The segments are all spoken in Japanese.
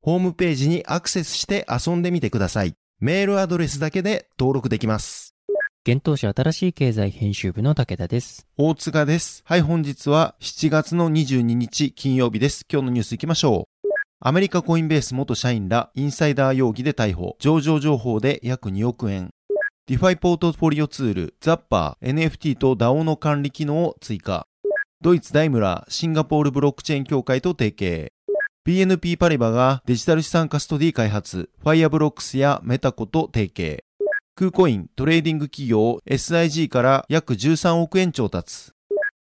ホームページにアクセスして遊んでみてください。メールアドレスだけで登録できます。幻冬舎新しい経済編集部の武田です。大塚です。はい、本日は7月の22日金曜日です。今日のニュース行きましょう。アメリカコインベース元社員らインサイダー容疑で逮捕。上場情報で約2億円。ディファイポートフォリオツール、ザッパー、NFT と DAO の管理機能を追加。ドイツダイムラー、シンガポールブロックチェーン協会と提携。BNP パリバがデジタル資産カストディ開発、ファイアブロックスやメタコと提携。クーコイン、トレーディング企業 SIG から約13億円調達。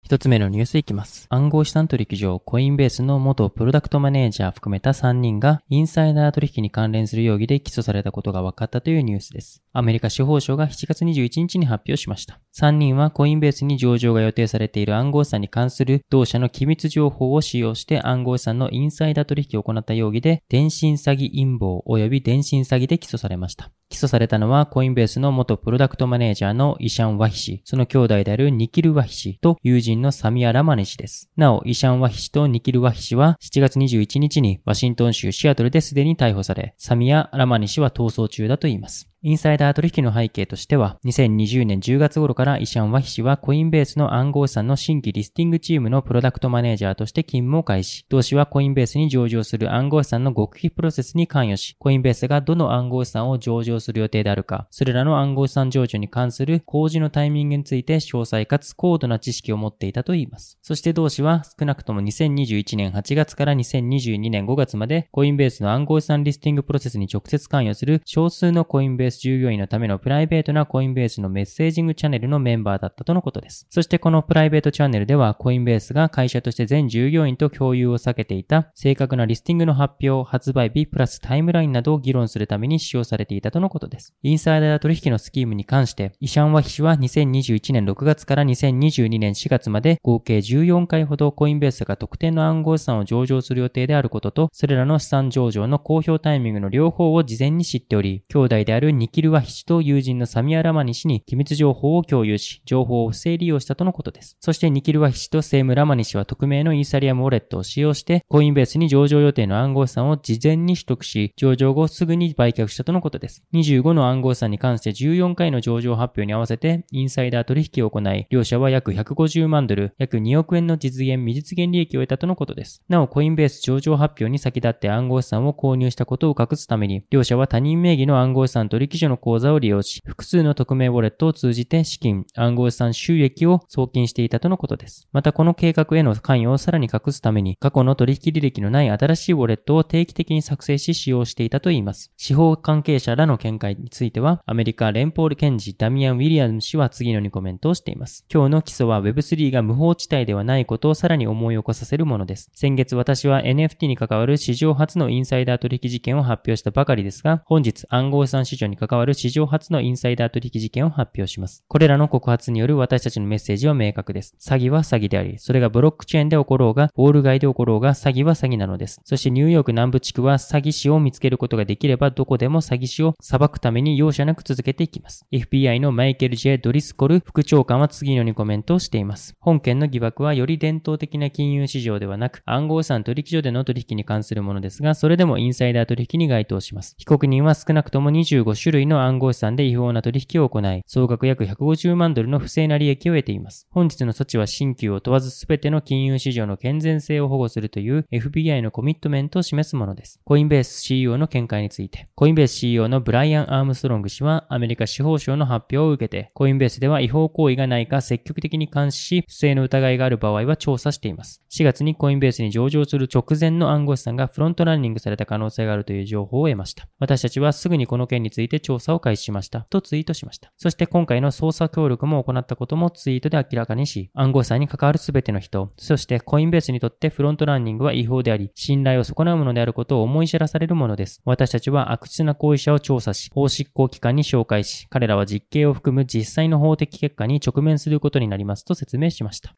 一つ目のニュースいきます。暗号資産取引所コインベースの元プロダクトマネージャー含めた3人がインサイダー取引に関連する容疑で起訴されたことが分かったというニュースです。アメリカ司法省が7月21日に発表しました。3人はコインベースに上場が予定されている暗号資産に関する同社の機密情報を使用して暗号資産のインサイダー取引を行った容疑で電信詐欺陰謀及び電信詐欺で起訴されました。起訴されたのはコインベースの元プロダクトマネージャーのイシャン・ワヒ氏、その兄弟であるニキル・ワヒ氏と友人のサミア・ラマネ氏です。なお、イシャン・ワヒ氏とニキル・ワヒ氏は7月21日にワシントン州シアトルですでに逮捕され、サミア・ラマネ氏は逃走中だと言います。インサイダー取引の背景としては、2020年10月頃からイシャン・ワヒ氏はコインベースの暗号資産の新規リスティングチームのプロダクトマネージャーとして勤務を開始。同氏はコインベースに上場する暗号資産の極秘プロセスに関与し、コインベースがどの暗号資産を上場する予定であるか、それらの暗号資産上場に関する工事のタイミングについて詳細かつ高度な知識を持っていたといいます。そして同氏は少なくとも2021年8月から2022年5月までコインベースの暗号資産リスティングプロセスに直接関与する少数のコインベース従業員のためのプライベートなコインベースのメッセージングチャンネルのメンバーだったとのことです。そしてこのプライベートチャンネルではコインベースが会社として全従業員と共有を避けていた正確なリスティングの発表、発売日プラスタイムラインなどを議論するために使用されていたとのことです。インサイダー取引のスキームに関して、イシャンワヒ氏は2021年6月から2022年4月まで合計14回ほどコインベースが特定の暗号資産を上場する予定であることと、それらの資産上場の公表タイミングの両方を事前に知っており、兄弟であるニキルワヒ氏と友人のサミア・ラマニ氏に機密情報を共有し、情報を不正利用したとのことです。そしてニキルワヒ氏とセーム・ラマニ氏は匿名のイーサリアムウォレットを使用して、コインベースに上場予定の暗号資産を事前に取得し、上場後すぐに売却したとのことです。25の暗号資産に関して14回の上場発表に合わせて、インサイダー取引を行い、両者は約150万ドル、約2億円の実現未実現利益を得たとのことです。なお、コインベース上場発表に先立って暗号資産を購入したことを隠すために、両者は他人名義の暗号資産取引所の口座を利用し、複数の匿名ウォレットを通じて資金、暗号資産収益を送金していたとのことです。また、この計画への関与をさらに隠すために、過去の取引履歴のない新しいウォレットを定期的に作成し使用していたといいます。司法関係者らの見解については、アメリカ連邦検事ダミアン・ウィリアム氏は次のにコメントをしています。今日の起訴は Web3 が無法地帯ではないことをさらに思い起こさせるものです。先月私は NFT に関わる史上初のインサイダー取引事件を発表したばかりですが、本日暗号資産市場にに関わる史上初のインサイダー取引事件を発表します。これらの告発による私たちのメッセージは明確です。詐欺は詐欺であり、それがブロックチェーンで起ころうが、ウォール街で起ころうが、詐欺は詐欺なのです。そしてニューヨーク南部地区は詐欺師を見つけることができれば、どこでも詐欺師を裁くために容赦なく続けていきます。FBI のマイケル・ジェ・ドリスコル副長官は次のようにコメントをしています。本件の疑惑はより伝統的な金融市場ではなく、暗号資産取引所での取引に関するものですが、それでもインサイダー取引に該当します。被告人は少なくとも25種類の暗号資産で違法な取引を行い、総額約150万ドルの不正な利益を得ています。本日の措置は新旧を問わず全ての金融市場の健全性を保護するという FBI のコミットメントを示すものです。コインベース CEO の見解について、コインベース CEO のブライアン・アームストロング氏はアメリカ司法省の発表を受けて、コインベースでは違法行為がないか積極的に監視し、不正の疑いがある場合は調査しています。4月にコインベースに上場する直前の暗号資産がフロントランニングされた可能性があるという情報を得ました。私たちはすぐにこの件についてて調査を開始しました。とツイートしました。そして今回の捜査協力も行ったこともツイートで明らかにし、暗号資産に関わる全ての人、そしてコインベースにとってフロントランニングは違法であり、信頼を損なうものであることを思い知らされるものです。私たちは悪質な行為者を調査し、法執行機関に紹介し、彼らは実刑を含む実際の法的結果に直面することになりますと説明しました。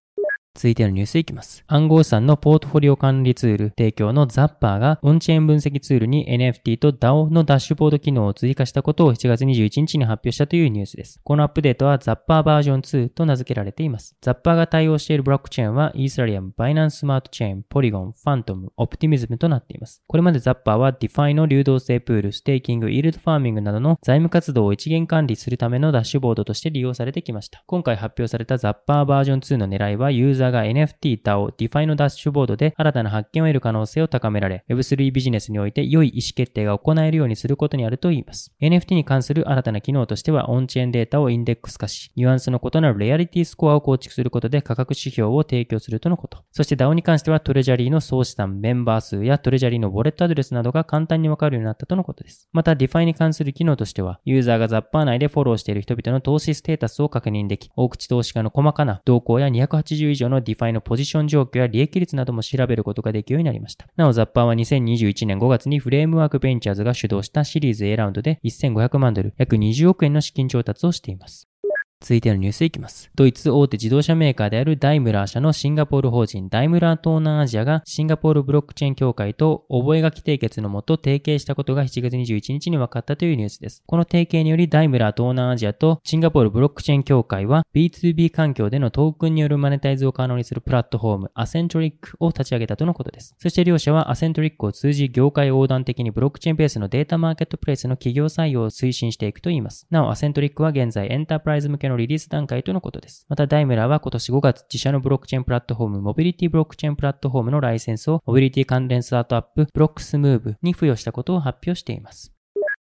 続いてのニュースいきます。暗号資産のポートフォリオ管理ツール提供のザッパーがオンチェーン分析ツールに NFT と DAO のダッシュボード機能を追加したことを7月21日に発表したというニュースです。このアップデートはザッパーバージョン2と名付けられています。ザッパーが対応しているブロックチェーンはイーサリアム、バイナンススマートチェーン、ポリゴン、ファントム、オプティミズムとなっています。これまでザッパーは DeFi の流動性プール、ステーキング、イールドファーミングなどの財務活動を一元管理するためのダッシュボードとして利用されてきました。今回発表されたザッパーバージョン2の狙いはユーザーが NFT、DAO、DeFi のダッシュボードで新たな発見を得る可能性を高められ、Web3 ビジネスにおいて良い意思決定が行えるようにすることにあると言います。NFT に関する新たな機能としては、オンチェーンデータをインデックス化し、ニュアンスの異なるレアリティスコアを構築することで価格指標を提供するとのこと。そして DAO に関しては、トレジャリーの総資産、メンバー数やトレジャリーのウォレットアドレスなどが簡単にわかるようになったとのことです。また、DeFi に関する機能としては、ユーザーがザッパー内でフォローしている人々の投資ステータスを確認でき、大口投資家の細かな動向や280以上のの DeFi のポジション状況や利益益率なども調べることができるようになりました。なお、ザッパーは2021年5月にフレームワークベンチャーズが主導したシリーズ A ラウンドで1500万ドル、約20億円の資金調達をしています。続いてのニュースいきます。ドイツ大手自動車メーカーであるダイムラー社のシンガポール法人ダイムラー東南アジアがシンガポールブロックチェーン協会と覚書締結のもと提携したことが7月21日に分かったというニュースです。この提携によりダイムラー東南アジアとシンガポールブロックチェーン協会は B2B 環境でのトークンによるマネタイズを可能にするプラットフォームアセントリックを立ち上げたとのことです。そして両社はアセントリックを通じ業界横断的にブロックチェーンベースのデータマーケットプレイスの企業採用を推進していくといいます。なお、アセントリックは現在エンタープライズ向けのリリース段階とのことです。また、ダイムラーは今年5月、自社のブロックチェーンプラットフォーム、モビリティブロックチェーンプラットフォームのライセンスを、モビリティ関連スタートアップ、ブロックスムーブに付与したことを発表しています。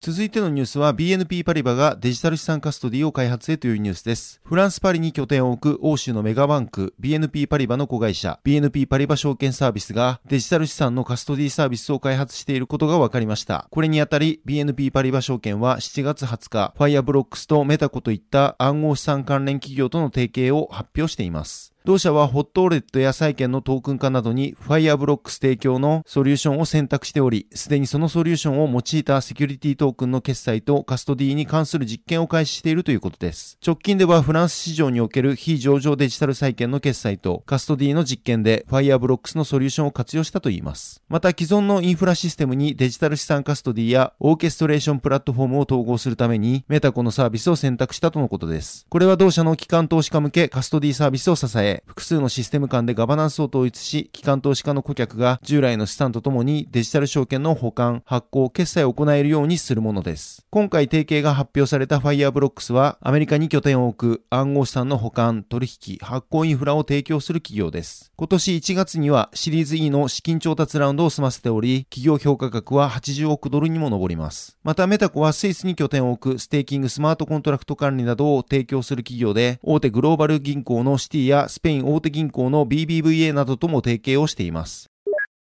続いてのニュースは BNP パリバがデジタル資産カストディを開発へというニュースです。フランスパリに拠点を置く欧州のメガバンク BNP パリバの子会社 BNP パリバ証券サービスがデジタル資産のカストディサービスを開発していることが分かりました。これにあたり BNP パリバ証券は7月20日、ファイアブロックスとメタコといった暗号資産関連企業との提携を発表しています。同社はホットウォレットや債券のトークン化などに Fireblocks 提供のソリューションを選択しており、すでにそのソリューションを用いたセキュリティトークンの決済とカストディに関する実験を開始しているということです。直近ではフランス市場における非上場デジタル債券の決済とカストディの実験で Fireblocks のソリューションを活用したといいます。また既存のインフラシステムにデジタル資産カストディやオーケストレーションプラットフォームを統合するためにメタコのサービスを選択したとのことです。これは同社の機関投資家向けカストディサービスを支え、複数のシステム間でガバナンスを統一し、機関投資家の顧客が従来の資産とともにデジタル証券の保管、発行、決済を行えるようにするものです。今回提携が発表された Fireblocks はアメリカに拠点を置く暗号資産の保管、取引、発行インフラを提供する企業です。今年1月にはシリーズ E の資金調達ラウンドを済ませており、企業評価額は80億ドルにも上ります。またメタコはスイスに拠点を置くステーキングスマートコントラクト管理などを提供する企業で、大手グローバル銀行のシティやスペペイン大手銀行の BBVA などとも提携をしています。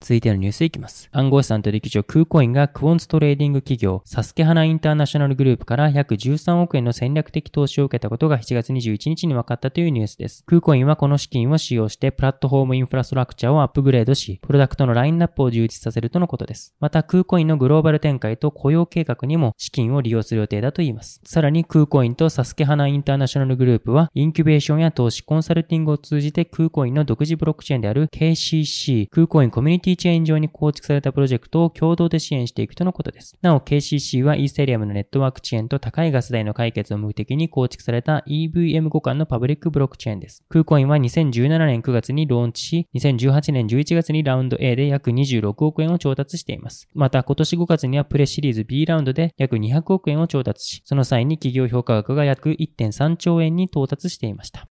続いてのニュースいきます。暗号資産取引所 KuCoin がクオンツトレーディング企業サスケハナインターナショナルグループから約13億円の戦略的投資を受けたことが7月21日に分かったというニュースです。 KuCoin はこの資金を使用してプラットフォームインフラストラクチャーをアップグレードし、プロダクトのラインナップを充実させるとのことです。また KuCoin のグローバル展開と雇用計画にも資金を利用する予定だといいます。さらに KuCoin とサスケハナインターナショナルグループはインキュベーションや投資コンサルティングを通じて KuCoin の独自ブロックチェーンである KCC 空コインコミュニティチェーン上に構築されたプロジェクトを共同で支援していくとのことです。なお、KCC はイーステリアムのネットワーク遅延と高いガス代の解決を目的に構築された EVM 互換のパブリックブロックチェーンです。クーコインは2017年9月にローンチし、2018年11月にラウンド A で約26億円を調達しています。また、今年5月にはプレシリーズ B ラウンドで約200億円を調達し、その際に企業評価額が約1.3兆円に到達していました。